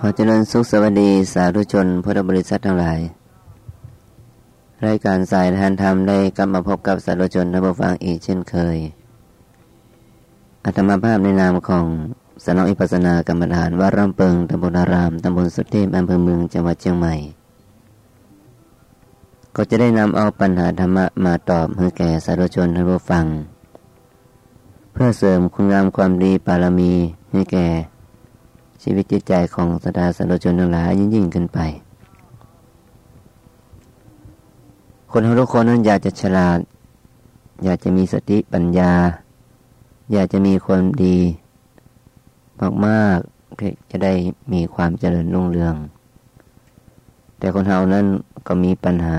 ขอเจริญสุขสวัสดีสาธุชนพุทธบริษัททั้งหลาย รายการสายทานธรรมได้กลับมาพบกับสาธุชนท่านผู้ฟังอีกเช่นเคย อัตมาภาพในนามของสนองอิปัสนากรรมฐานวัดร่ำเปิงตำบลอารามตำบลสุเทพอำเภอเมืองจังหวัดเชียงใหม่ ก็จะได้นำเอาปัญหาธรรมะมาตอบให้แก่สาธุชนท่านผู้ฟัง เพื่อเสริมคุณงามความดีปารมีให้แก่ ชีวิตจิตใจของสตาสาชนทั้งหลายยิ่งยิ่งขึ้นไป คนทุกคนนั้นอยากจะฉลาด อยากจะมีสติปัญญา อยากจะมีความดีมากๆจะได้มีความเจริญรุ่งเรือง แต่คนเฮานั้นก็มีปัญหา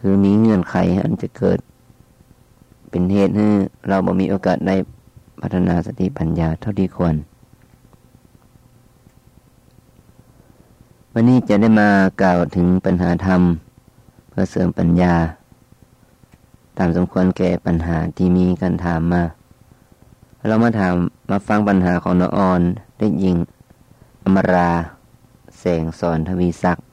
คือมีเงื่อนไขอันจะเกิด เป็นเหตุให้เราบ่มีโอกาสได้พัฒนาสติปัญญาเท่าที่ควร วันนี้จะได้มากล่าวถึงปัญหาธรรม เพื่อเสริมปัญญา ตามสมควรแก่ปัญหาที่มีการถามมา เรามาถามมาฟังปัญหาของนออนได้ยิง อมราแสงสอนทวีศักดิ์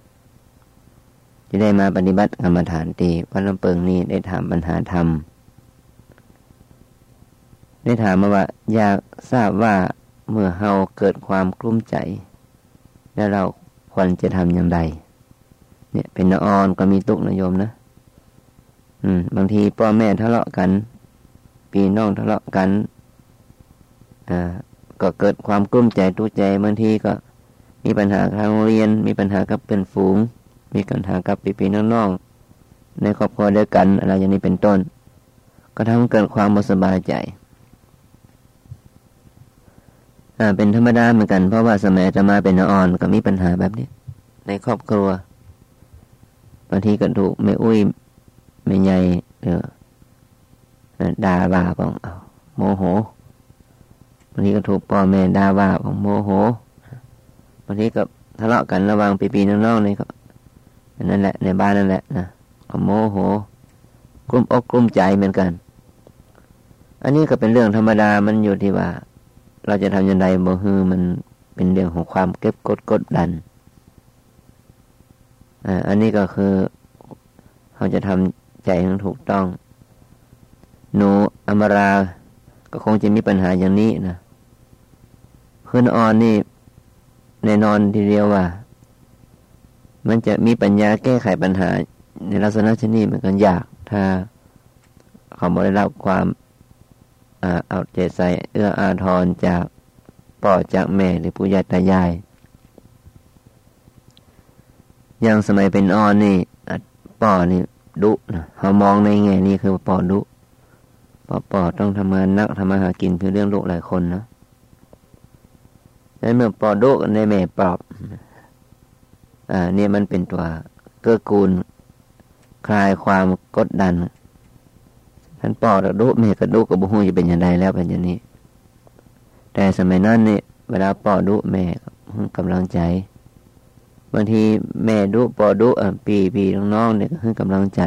จะได้มาปฏิบัติกรรมฐานตีวัดลำเปิงนี้ได้ถามปัญหาธรรม ได้ถามมาว่า อยากทราบว่าเมื่อเฮาเกิดความกลุ้มใจ แล้วเรา ควรจะทำอย่างไร เนี่ย เป็นนออนก็มีตุกนโยมนะอืม บางทีพ่อแม่ทะเลาะกันปีน้องทะเลาะกันอ่าก็เกิดความกลุ้มใจตุ้ใจบางทีก็มีปัญหาทางโรงเรียน มีปัญหากับเป็นฝูง มีปัญหากับปีปีน้องๆในครอบครัวเดียวกันอะไรอย่างนี้เป็นต้น ก็ทำให้เกิดความไม่สบายใจอ่า เป็นธรรมดาเหมือนกัน เพราะว่าสมัยจะมาเป็นอ่อนก็มีปัญหาแบบนี้ ในครอบครัวบางทีก็ถูกไม่อุ้ยไม่ใหญ่เออด่าว่าของโมโหบางทีก็ถูกพ่อแม่ด่าว่าของโมโหบางทีก็ทะเลาะกันระหว่างปีๆน้องๆนี่ก็นั่นแหละ ในบ้านนั่นแหละนะก็โมโหกลุ้มอกกลุ้มใจเหมือนกัน อันนี้ก็เป็นเรื่องธรรมดามันอยู่ที่ว่า เราจะทำยังไงบ่ฮือมันเป็นเรื่องของความเก็บกดกดดันอ่าอันนี้ก็คือเขาจะทำใจให้ถูกต้องหนูอมรา ก็คงจะมีปัญหาอย่างนี้นะเคืนอ่อนนี่แน่นอนทีเดียวว่า มันจะมีปัญญาแก้ไขปัญหา ในลักษณะชนิดมันกันยาก ถ้าเขาไม่ได้รับความ เอาใจใส่เอื้ออาทรจากพ่อจากแม่หรือปู่ย่าตายายอย่างสมัยเป็นอ่อนนี่ป่อนี่ดุนะเขามองในแง่นี้คือป่อดุป่อป่อต้องทำงานนักทำมาหากินเพื่อเรื่องลูกหลายคนนะแล้วเมื่อป่อดุในแม่ปลอบอ่าเนี่ยมันเป็นตัวเกื้อกูล คลายความกดดัน ท่านปอกระดุแม่กระดุกับบุหูจะเป็นอย่างไรแล้วเป็นอย่างนี้ แต่สมัยนั้นเนี่ยเวลาปอดุแม่กำลังใจ บางทีแม่ดุปอดุปีปีน้องๆเนี่ยก็คือกำลังใจ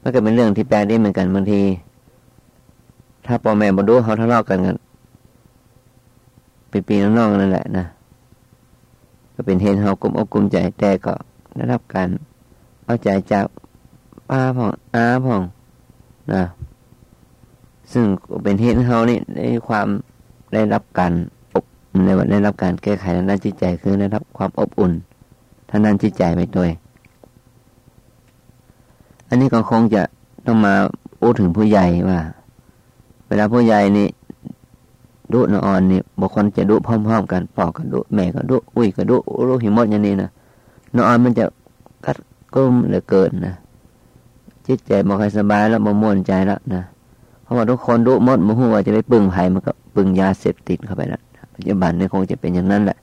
มันก็เป็นเรื่องที่แปลได้เหมือนกันบางที ถ้าปอแม่บดุเขาทะเลาะกันกันปีปีน้องๆนั่นแหละนะก็เป็นเหตุเขากลุ่มอกกลุ่มใจแต่ก็ได้รับการเอาใจจากป้าพ่องอาพ่อง นะซึ่งเป็นเหตุเขานี่ได้ความได้รับการอบในวันได้รับการแก้ไขทางด้านจิตใจคือได้รับความอบอุ่นทางด้านจิตใจไปด้วย อันนี้ก็คงจะต้องมาพูดถึงผู้ใหญ่ว่า เวลาผู้ใหญ่นี่ดุนอ่อนนี่บุคคลจะดุพร้อมๆกันปอกกันดุแม่ก็ดุอุ้ยก็ดุลูกหิมดอย่างนี้นะนอ่อนมันจะกัดก้มเหลือเกินนะ จิตใจบ่ค่อยสบายแล้วบ่ม่วนใจแล้วนะเพราะว่าทุกคนรู้มดมุ่งว่าจะไปปึงไผ่มันก็ปึงยาเสพติดเข้าไปแล้วปัจจุบันนี่คงจะเป็นอย่างนั้นแหละ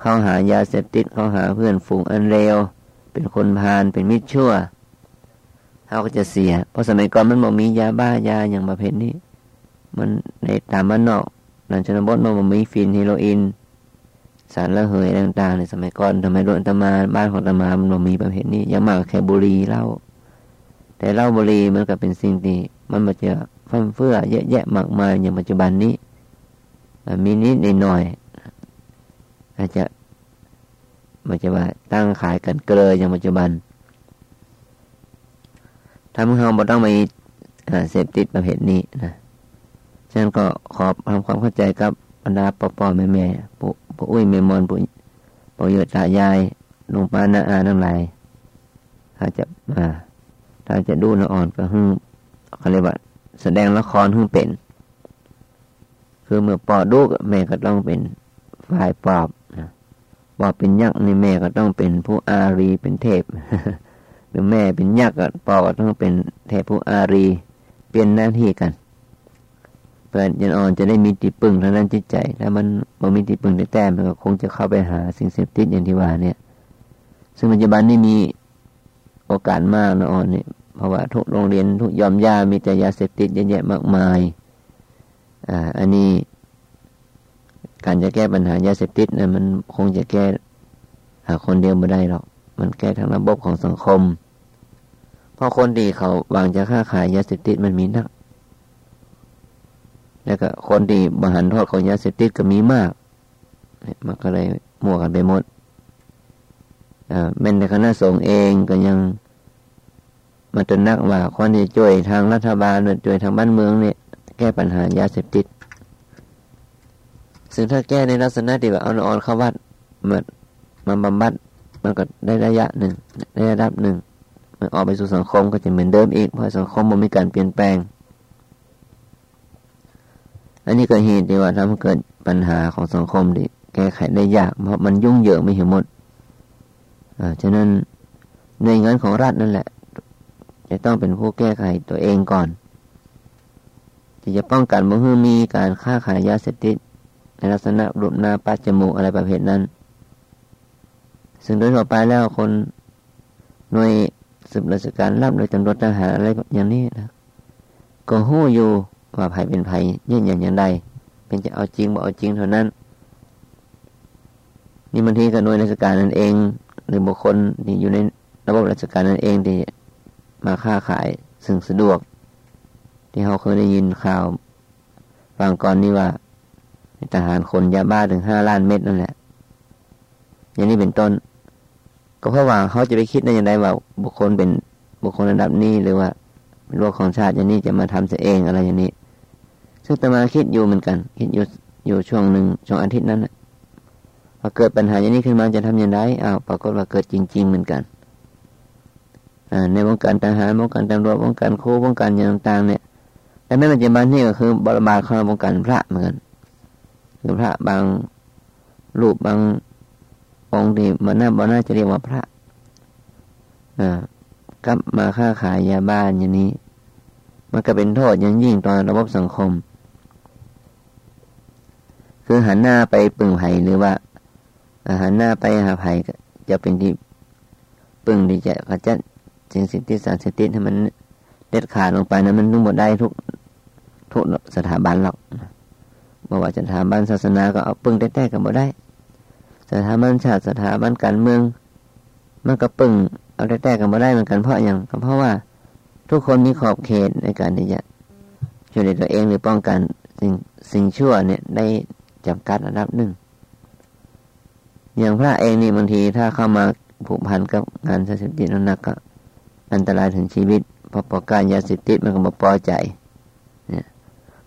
เข้าหายาเสพติดเข้าหาเพื่อนฝูงอันเลวเป็นคนพาลเป็นมิตรชั่วเขาก็จะเสีย เพราะสมัยก่อนมันบ่มียาบ้ายาอย่างประเภทนี้ มันในตามบ้านนอกหลังชนบทมันบ่มีฟินฮีโรอีนสารละเหยต่างๆในสมัยก่อนทำไมรุ่นตมาบ้านของตมามันบ่มีประเภทนี้ยังมากแค่บุรีเหล่า แต่เหล้าบุหรี่มันก็เป็นสิ่งที่มันมาจะฟั่มเฟื่อเยอะแยะมากมายอย่างปัจจุบันนี้ มีนิดหน่อย อาจจะมันจะว่าตั้งขายกันเกลออย่างปัจจุบันทำให้เราบ่ต้องมีเสพติดประเภทนี้นะฉะนั้นก็ขอทำความเข้าใจกับบรรดาปอปอแม่แม่ปุปุอุ้ยเมมอนปุปุยตายายลงปาน้าอาทั้งหลายถ้าจะมา ถ้าจะดูละอ่อนก็หึ่งเขาเรียกว่า แสดงละครหึ่งเป็น คือเมื่อปอดูกแม่ก็ต้องเป็นฝ่ายปอบนะปอบเป็นยักษ์นี่แม่ก็ต้องเป็นผู้อารีเป็นเทพหรือแม่เป็นยักษ์ก็ปอก็ต้องเป็นเทพผู้อารีเปลี่ยนหน้าที่กันเพื่อนยันอ่อนจะได้มีติปึงทางด้านจิตใจถ้ามันบ่มีติปึงได้แต้มมันก็คงจะเข้าไปหาสิ่งเสพติดอย่างที่ว่าเนี่ย ซึ่งปัจจุบันนี่มีโอกาสมากนะอ่อนเนี่ย เพราะว่าทุกโรงเรียนทุกยอมยามีแต่ยาเสพติดเยอะแยะมากมายอ่าอันนี้การจะแก้ปัญหายาเสพติดนะมันคงจะแก้หาคนเดียวไม่ได้หรอก มันแก้ทั้งระบบของสังคม เพราะคนดีเขาวางจะค้าขายยาเสพติดมันมีนัก แล้วก็คนที่บหันโทษของยาเสพติดก็มีมากมันก็เลยมั่วกันไปหมดอ่าเป็นในคณะสงฆ์เองก็ยัง มาตระนักว่าคนที่ช่วยทางรัฐบาลช่วยทางบ้านเมืองเนี่ยแก้ปัญหายาเสพติด ซึ่งถ้าแก้ในลักษณะที่แบบเอาออนเข้าวัดมามาบำบัดมันก็ได้ระยะหนึ่งได้ระดับหนึ่งมันออกไปสู่สังคมก็จะเหมือนเดิมอีกเพราะสังคมมันมีการเปลี่ยนแปลง อันนี้ก็เหตุที่ว่าทำให้เกิดปัญหาของสังคมที่แก้ไขได้ยากเพราะมันยุ่งเหยิงไม่เห็นหมดอ่าฉะนั้นในงานของรัฐนั่นแหละ จะต้องเป็นผู้แก้ไขตัวเองก่อน ที่จะป้องกันบ่ให้มีการค้าขายยาเสพติดในลักษณะรูปหน้าปัจจมูกอะไรประเภทนั้น ซึ่งโดยทั่วไปแล้วคนหน่วยสืบราชการรับโดยตำรวจทหารอะไรอย่างนี้นะก็หู้อยู่ว่าภัยเป็นภัยยิ่งอย่างอย่างใดเป็นจะเอาจริงบ่เอาจริงเท่านั้น นี่บางทีก็หน่วยราชการนั่นเอง หรือบุคคลที่อยู่ในระบบราชการนั่นเองที่ มาค้าขายซึ่งสะดวก ที่เขาเคยได้ยินข่าวฟังก่อนนี้ว่าทหารคนยาบ้าถึงห้าล้านเม็ดนั่นแหละ อย่างนี้เป็นต้น ก็เพราะว่าเขาจะไปคิดได้อย่างไรว่าบุคคลเป็นบุคคลระดับนี้หรือว่าเป็นโลกของชาติอย่างนี้จะมาทำเสียเองอะไรอย่างนี้ ซึ่งตมาคิดอยู่เหมือนกัน คิดอยู่อยู่ช่วงหนึ่งช่วงอาทิตย์นั้นพอเกิดปัญหาอย่างนี้ขึ้นมาจะทำอย่างไรอ้าวปรากฏว่าเกิดจริง ๆ เหมือนกัน ในวงการทหารวงการตำรวจวงการครูวงการอย่างต่างๆเนี่ยแต่แม้ปัจจุบันนี่ก็คือบริบาลของวงการพระเหมือนกันคือพระบางรูปบางองค์ที่มันน่าบ่น่าจะเรียกว่าพระอ่ากับมาค้าขายยาบ้านอย่างนี้ มันก็เป็นโทษยังยิ่งตอนระบบสังคม คือหันหน้าไปปึงไผ่หรือว่าหันหน้าไปหาไผ่จะเป็นที่ปึงที่จะขจัด สิ่งสิที่สารเสพติให้มันเด็ดขาดลงไปนะมันนุ่มหมดได้ทุกทุกสถาบันหรอกบอกว่าสถาบันศาสนาก็เอาปึงแต้ๆกันหมดได้ สถาบันชาติสถาบันการเมือง มันก็ปึงเอาแต้ๆกันหมดได้เหมือนกันเพราะอย่างเพราะว่าทุกคนมีขอบเขตในการที่จะช่วยเหลือตัวเองหรือป้องกันสิ่งสิ่งชั่วเนี่ยได้จำกัดระดับหนึ่ง อย่างพระเองนี่บางทีถ้าเข้ามาผูกพันกับงานเสพติดนักก็ อันตรายถึงชีวิตพอปอการยาเสพติดมันก็มาปอใจเนี่ย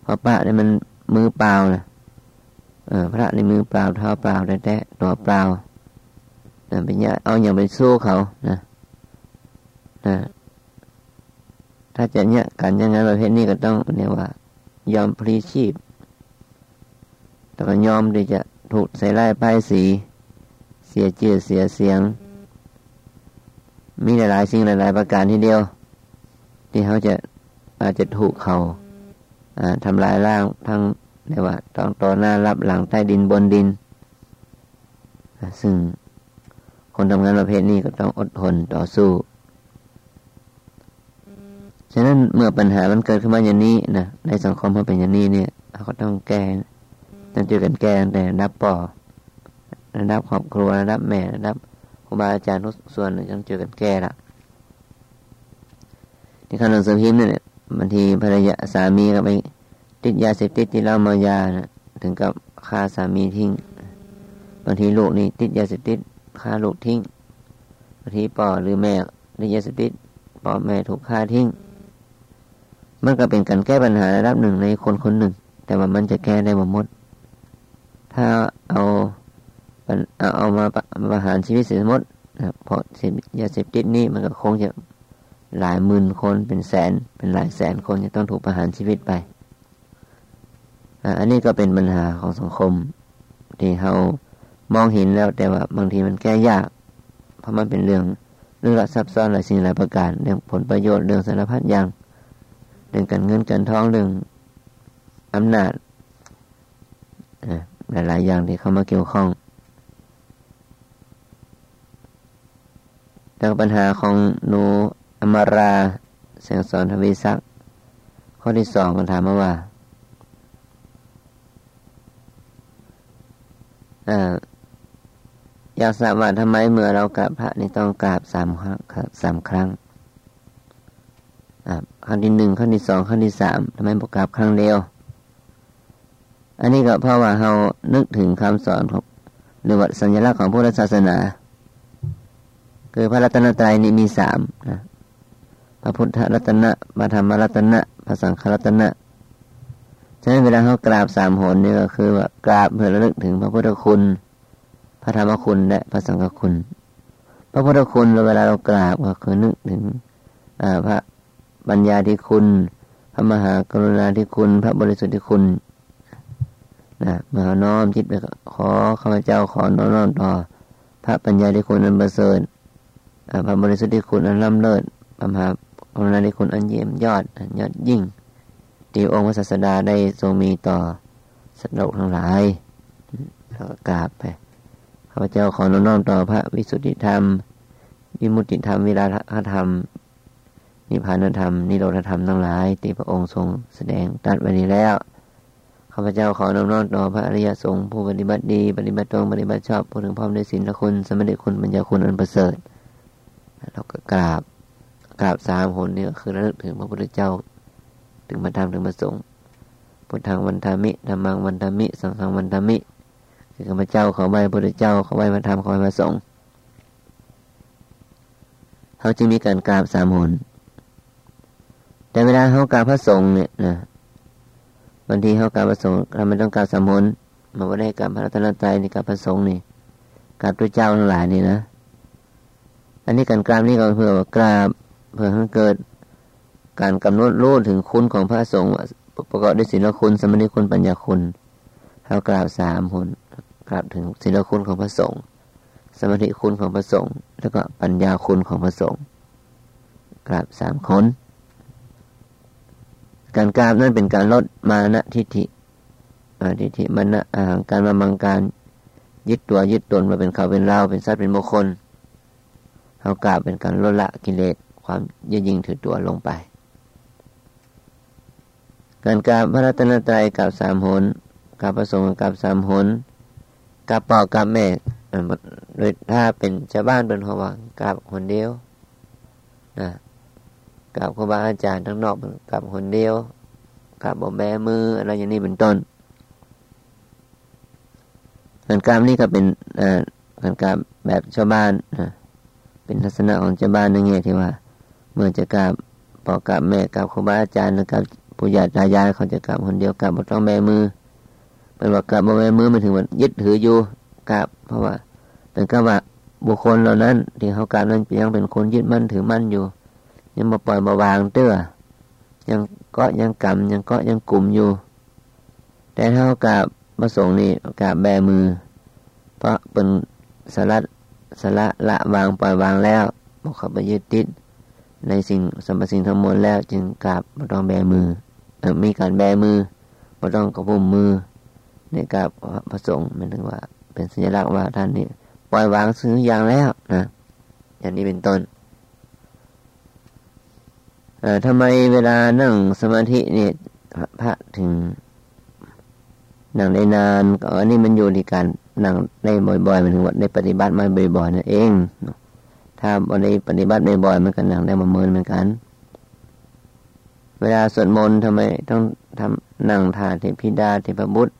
พอพระเนี่ยมันมือเปล่านะเออพระในมือเปล่าเท้าเปล่าแต่แต่ตัวเปล่านะเป็นยาเอาอย่างไปสู้เขานะนะถ้าจะเนี่ยการอยังไงประเภทนี้ก็ต้องเนี่ยว่า ยอมพลีชีพแต่ก็ยอมที่จะถูกใส่ไล่ป้ายสี เสียเจือเสียเสียง มีหลายๆสิ่งหลาย ๆ ประการทีเดียว ที่เขาจะอาจจะถูกเขาทำลายร่างทั้งเรียกว่าต้องต่อหน้ารับหลังใต้ดินบนดิน ซึ่งคนทำงานประเภทนี้ก็ต้องอดทนต่อสู้ ฉะนั้นเมื่อปัญหามันเกิดขึ้นมาอย่างนี้นะในสังคมมันเป็นอย่างนี้เนี่ยเขาก็ต้องแก้ต้องเจอกันแก้แต่รับปอระดับครอบครัวระดับแม่ระดับ ครูบาอาจารย์ทุกส่วนต้องเจอกันแก้ละที่ข้าหนังสือพิมพ์เนี่ยบางทีภรรยาสามีก็ไปติดยาเสพติดที่เหล้ามายานะถึงกับฆ่าสามีทิ้งบางทีลูกนี่ติดยาเสพติดฆ่าลูกทิ้งบางทีป่อหรือแม่ติดยาเสพติดป่อแม่ถูกฆ่าทิ้ง มันก็เป็นการแก้ปัญหาระดับหนึ่งในคนคนหนึ่ง แต่ว่ามันจะแก้ได้หมด ถ้าเอา เอาเอามาประหารชีวิตเสียหมดนะเพราะเสพยาเสพติดนี่มันก็คงจะหลายหมื่นคนเป็นแสนเป็นหลายแสนคนจะต้องถูกประหารชีวิตไป อันนี้ก็เป็นปัญหาของสังคม ที่เรามองเห็นแล้วแต่ว่าบางทีมันแก้ยาก เพราะมันเป็นเรื่องเรื่องซับซ้อนหลายสิ่งหลายประการเรื่องผลประโยชน์เรื่องสารพัดอย่างเรื่องการเงินการทองเรื่องอำนาจหลายๆอย่างที่เข้ามาเกี่ยวข้อง แต่ปัญหาของหนูอมราแสงสอนทวีศักดิ์ข้อที่สองมันถามมาว่าอยากทราบว่าทำไมเมื่อเรากราบพระนี่ต้องกราบสามครั้งสามครั้งครั้งที่หนึ่งครั้งที่สองครั้งที่สามทำไมบอกกราบครั้งเดียว อันนี้ก็เพราะว่าเรานึกถึงคำสอนของหรือว่าสัญลักษณ์ของพุทธศาสนา คือพระรัตนตรัยนี่มีสามนะพระพุทธรัตนะพระธรรมรัตนะพระสังฆรัตนะฉะนั้นเวลาเขากราบสามหนนี่ก็คือว่ากราบเพื่อระลึกถึงพระพุทธคุณ พระธรรมคุณและพระสังฆคุณ พระพุทธคุณเวลาเรากราบก็คือนึกถึงพระปัญญาที่คุณ พระมหากรุณาธิคุณ พระบริสุทธิ์ที่คุณนะมาน้อมจิตไปขอข้าพเจ้าขอน้อมต่อ พระปัญญาที่คุณอันประเสริฐ พระบริสุทธิคุณอันล้ำเลิศพระมหากรุณาธิคุณอันเยี่ยมยอดยอดยิ่ง ที่องค์พระศาสดาได้ทรงมีต่อสัตว์โลกทั้งหลายแล้วก็กราบไปข้าพเจ้าขอน้อมต่อพระวิสุทธิธรรม วิมุตติธรรม วิราธธรรม นิพพานธรรม นิโรธธรรมทั้งหลาย ที่พระองค์ทรงแสดงตัดไว้นี้แล้วข้าพเจ้าขอน้อมน้อมต่อพระอริยสงฆ์ผู้ปฏิบัติดี ปฏิบัติตรงปฏิบัติชอบผู้ถึงพร้อมด้วยศีลคุณ สมเด็จคุณปัญญาคุณอันประเสริฐ เราก็กราบกราบสามหนนี่ก็คือระลึกถึงพระพุทธเจ้า ถึงมาทำถึงมาส่งพุทธังวันธามิธรรมังวันธามิ สังฆังวันธามิคือข้าพเจ้าเขอไหว้พระพุทธเจ้าเขอไหว้มาทำขอไหว้มาส่งเขาจึงมีการกราบสามหนแต่เวลาเขากราบพระสงฆ์เนี่ยนะบางทีเขากราบพระสงฆ์ทำไม่ต้องกราบสามหนมาว่าได้กราบพระรัตนตรัยนี่กราบพระสงฆ์นี่กราบพระเจ้าทั้งหลายนี่นะ อันนี้การกราบนี่ก็เพื่อกราบเพื่อให้เกิดการกำหนดรู้ถึงคุณของพระสงฆ์ประกอบด้วยศีลคุณ สมณีคุณปัญญาคุณเรากราบสามคนกราบถึงศีลคุณของพระสงฆ์สมณีคุณของพระสงฆ์แล้วก็ปัญญาคุณของพระสงฆ์กราบสามคนการกราบนั้นเป็นการลดมานะทิฏฐิทิฏฐิมันนะการมามังการยึดตัวยึดตนมาเป็นเขาเป็นเราเป็นสัตว์เป็นบุคคล เขากล่าวเป็นการลดละกิเลสความยิ่งยิ่งถือตัวลงไป การกราบพระรัตนตรัยกับสามหนกาบประสงค์กับสามหนกราบปอกกับแม่โดยถ้าเป็นชาวบ้านเป็นหัวกราบคนเดียวนะกราบครูบาอาจารย์ทั้งนอกกราบคนเดียวกราบบอกแบมืออะไรอย่างนี้เป็นต้นการกราบนี่ก็เป็นการกราบแบบชาวบ้านนะ เป็นทัศนะของเจ้าบ้านนั่นไงที่ว่า เมื่อจะกราบปอกกับแม่กับครูบาอาจารย์นะครับผู้ใหญ่ตายายเขาจะกราบคนเดียวกราบบ่ต้องแม่มือเป็นว่ากราบบ่แม่มือมันถึงว่ายึดถืออยู่กราบเพราะว่าเป็นก็ว่าบุคคลเหล่านั้นที่เขากราบนั้นยังเป็นคนยึดมั่นถือมั่นอยู่ ยังมาปล่อยมาวางเตื้อยังเกาะยังกำยังเกาะยังกลุ่มอยู่ แต่ถ้าเขากราบประสงค์นี่กราบแบมือ เพราะเป็นสลัด สละละวางปล่อยวางแล้วบอกเขาไปยึดติด ในสิ่งสมบัติสิ่งทั้งหมดแล้วจึงกราบบ่ต้องแบมือมีการแบมือบ่ต้องกระพุ้มมือในกราบพระสงฆ์มันถึงว่า เป็นสัญลักษณ์ว่าท่านนี่ปล่อยวางซื้ออย่างแล้วนะอย่างนี้เป็นต้นทำไมเวลานั่งสมาธิเนี่ยพระถึงนั่งได้นานก็อันนี้มันอยู่ที่การ นั่งได้บ่อยๆมันถึงว่าได้ปฏิบัติมาบ่อยๆนั่นเอง ถ้าวันนี้ปฏิบัติบ่อยๆมันก็นั่งได้มาเมินเหมือนกัน เวลาสวดมนต์ทำไมต้องทำนั่งท่าเทพิดาเทพบุตร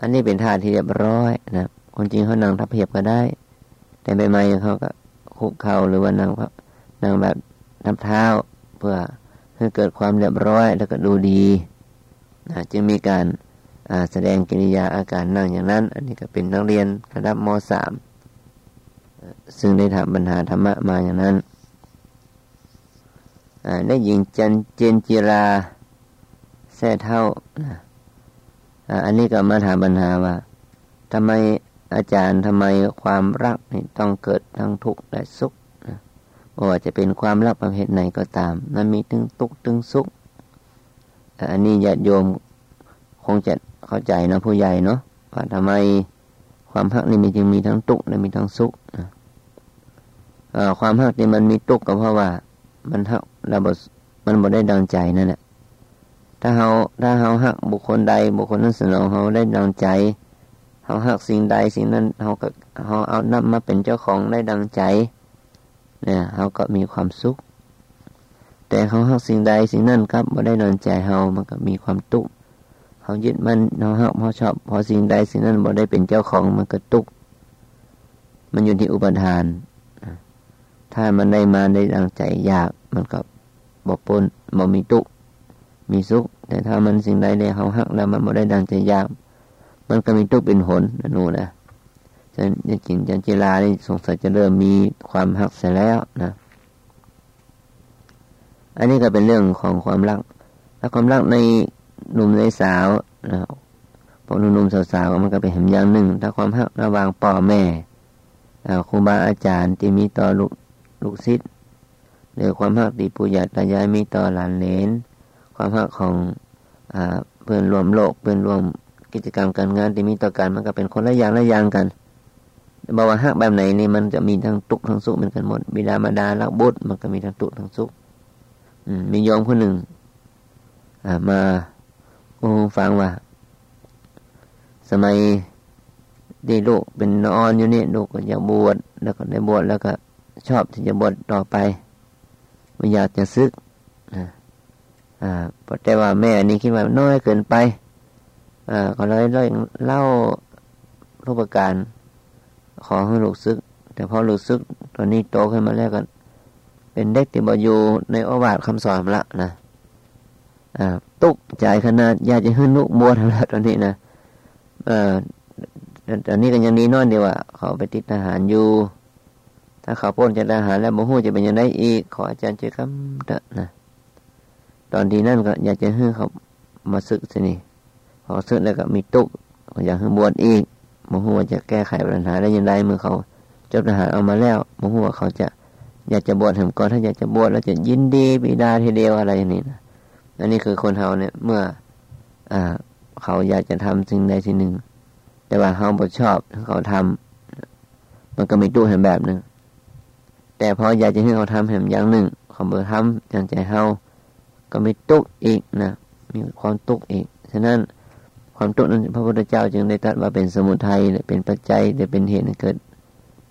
อันนี้เป็นท่าที่เรียบร้อยนะคนจริงเขานั่งทับเพียบก็ได้ แต่ใบไม้เขาก็คุกเข่าหรือว่านั่งนั่งแบบนับเท้าเพื่อให้เกิดความเรียบร้อยแล้วก็ดูดีนะจึงมีการ แสดงกิริยาอาการนั่งอย่างนั้น อันนี้ก็เป็นนักเรียนระดับม .3 ซึ่งได้ทำปัญหาธรรมะมาอย่างนั้นได้ยิงจันเจนจิราแท่เท่าอันนี้ก็มาถามปัญหาว่าทำไมอาจารย์ทำไมความรักนี่ต้องเกิดทั้งทุกข์และสุขว่าจะเป็นความรักประเภทไหนก็ตาม มันมีทั้งทุกข์ทั้งสุข อันนี้ญาติโยมคงจะ เข้าใจนะผู้ใหญ่เนาะว่าทำไมความรักนี่มีจึงมีทั้งทุกข์และมีทั้งสุขความรักนี่มันมีทุกข์ก็เพราะว่า มันหักเราบมันบ่ได้ดังใจนั่นแหละถ้าเขาถ้าเขาหักบุคคลใด บุคคลนั้นสนองเขาได้ดังใจเขาหักสิ่งใดสิ่งนั้นเขาก็เขาเอานับมาเป็นเจ้าของได้ดังใจเนี่ยเขาก็มีความสุข แต่เขาหักสิ่งใดสิ่งนั้นครับบ่ได้ดังใจเขามันก็มีความตุก เขายึดมันเขาหักเขาชอบพอสิ่งใดสิ่งนั้นบ่ได้เป็นเจ้าของมันก็ตุก มันอยู่ที่อุปทาน ถ้ามันได้มาได้ดังใจอยากมันก็บ่ปนบ่มีตุก มีสุข แต่ถ้ามันสิ่งใดได้เขาหักแล้วมันบ่ได้ดังใจอยาก มันก็มีตุกเป็นผลนะนู่นนะจะจริงจันจิลานี่สงสัยจะเริ่มมีความหักเสียแล้วนะอันนี้ก็เป็นเรื่องของความรัก และความรักใน หนุ่มในสาวนะพวกหนุ่มสาวๆมันก็เป็นเหมอย่างหนึ่ง ถ้าความหักระหว่างพ่อแม่ครูบาอาจารย์ที่มีต่อลูกลูกศิษย์หรือความหักที่ปู่ย่าตายายมีต่อหลานเลนความหักของอเพื่อนรวมโลกเพื่อนรวมกิจกรรมการงานที่มีต่อกันมันก็เป็นคนละอย่างละอย่างกันบอกว่าหักแบบไหนนี่มันจะมีทั้งตุกทั้งสุขเหมือนกันหมดบิดามารดาลักบุตรมันก็มีทั้งตุกทั้งสุขมียอมคนหนึ่งมา ฟังว่า สมัยดีลูกเป็นนอนอยู่นี่ลูกก็อยากบวชแล้วก็ได้บวชแล้วก็ชอบที่จะบวชต่อไปไม่อยากจะซึกอ่าแต่ว่าแม่นี่คิดว่าน้อยเกินไปอ่าก็เลยเล่าเล่ารูปการ ขอให้ลูกซึก แต่พอลูกซึกตอนนี้โตขึ้นมาแล้วกันเป็นเด็กติบอยู่ในอวาทคำสอนละนะอ่า ตุกใจขนาดอยากจะขึ้นลูกบวชแล้วตอนนี้นะเออตอนนี้ก็ยังนี้น้อยเดียวว่าเขาไปติดทหารอยู่ ถ้าเขาพ้นจากทหารแล้วโมโหจะเป็นยังไงอีก ขออาจารย์เจคำเถอะนะตอนที่นั่นก็อยากจะให้เขามาศึกสินี่พอศึกแล้วก็มีตุกอยากให้บวชอีกโมโหจะแก้ไขปัญหาได้ยังไงเมื่อเขาจบทหารเอามาแล้วโมโหเขาจะอยากจะบวชเห็นก่อนถ้าอยากจะบวชแล้วจะยินดีบิดาทีเดียวอะไรอย่างนี้นะ อันนี้คือคนเขาเนี่ยเมื่ออ่าเขาอยากจะทำสิ่งใดสิ่งหนึ่ง แต่ว่าเขาบ่ชอบเขาทำมันก็มีตู้เห็นแบบหนึ่งแต่พออยากจะให้เขาทำเห็นอย่างหนึ่งเขาเบอทำอย่างใจเขาก็มีตุกอีกนะมีความตุกอีกฉะนั้นความตุกนั้นพระพุทธเจ้าจึงได้ตรัสว่าเป็นสมุทัยเป็นปัจจัยจะเป็นเหตุให้เกิด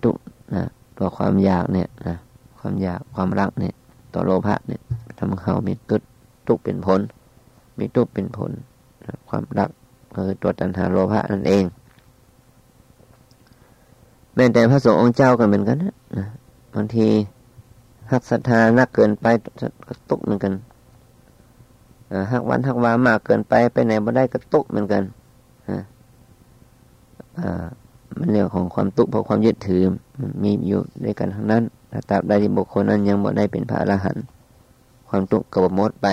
ตุกนะตัวความอยากเนี่ยนะความอยากความรักเนี่ย ต่อโลภะเนี่ยทำเขามีตุก ตุกเป็นผล มีตุกเป็นผล ความรักคือตัวตัณหาโลภะนั่นเอง แม้แต่พระสงฆ์องค์เจ้ากันเหมือนกันนะบางทีหักศรัทธานักเกินไปก็ตุกเหมือนกันหักวันหักวามากเกินไปไปไหนบ่ได้ก็ตุกเหมือนกันมันเรื่องของความตุกเพราะความยึดถือมันมีอยู่ด้วยกันทั้งนั้นแต่ตราบใดที่บุคคลนั้นยังบ่ได้เป็นพระอรหันต์ความตุกก็บ่หมดไป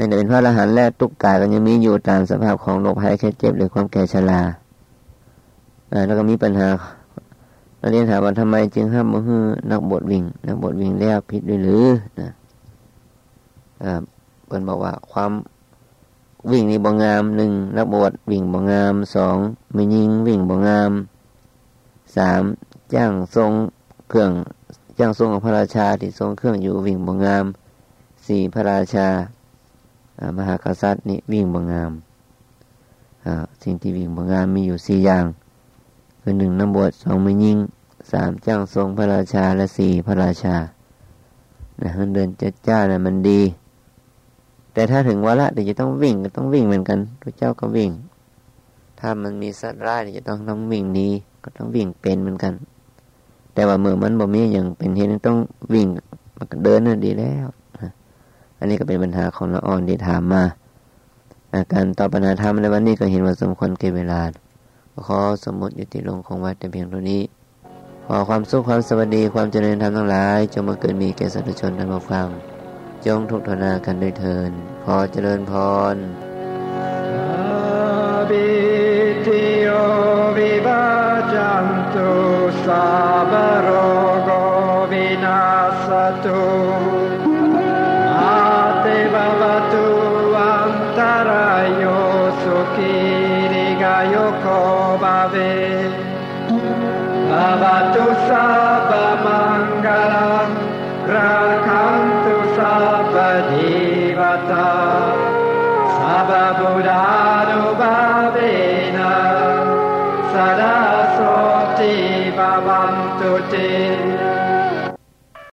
ไม่ได้เป็นพระอรหันต์แล้วตุกกายก็ยังมีอยู่ตามสภาพของโรคภัยแค่เจ็บหรือความแก่ชราแล้วก็มีปัญหาเราเรียนถามว่าทำไมจึงห้ามมือนักบทวิ่ง นักบทวิ่งแล้วผิดด้วยหรือนะเปิ่นบอกว่าความวิ่งนี่บ่งามหนึ่งนักบวชวิ่งบ่งามสองไม่ยิงวิ่งบ่งามสามจ้างทรงเครื่องจ้างทรงของพระราชาที่ทรงเครื่องอยู่วิ่งบ่งามสี่พระราชา มหากษัตริย์นี่วิ่งบ่งงามสิ่งที่วิ่งบ่งงามมีอยู่สี่อย่างคือหนึ่งนักบวชสองไม่ยิงสามจ้างทรงพระราชาและสี่พระราชานะเดินเจ้าจ้านะมันดี แต่ถ้าถึงวาระเดี๋ยวจะต้องวิ่งก็ต้องวิ่งเหมือนกันพระเจ้าก็วิ่ง ถ้ามันมีสัตว์ร้ายวจะต้องต้องวิ่งหนีก็ต้องวิ่งเป็นเหมือนกัน แต่ว่าเมื่อมันบ่มีอย่างเป็นเหตุต้องวิ่งมันก็เดินนั่นดีแล้ว อันนี้ก็เป็นปัญหาของละอ่อนที่ถามมาอาการตอบปัญหาธรรมในวันนี้ก็เห็นว่าสมควรเก็บเวลา ขอสมมติยู่ที่ลงของวัดแต่เพียงเท่านี้ ขอความสุขความสวัสดีความเจริญธรรมทั้งหลาย จงมาเกิดมีแก่สัตว์ชนทั้งหมดฟัง จงทุกทนากันด้วยเทิน ขอเจริญพรบิติโอ भवे भवतु राकान्तु साप देवता साबा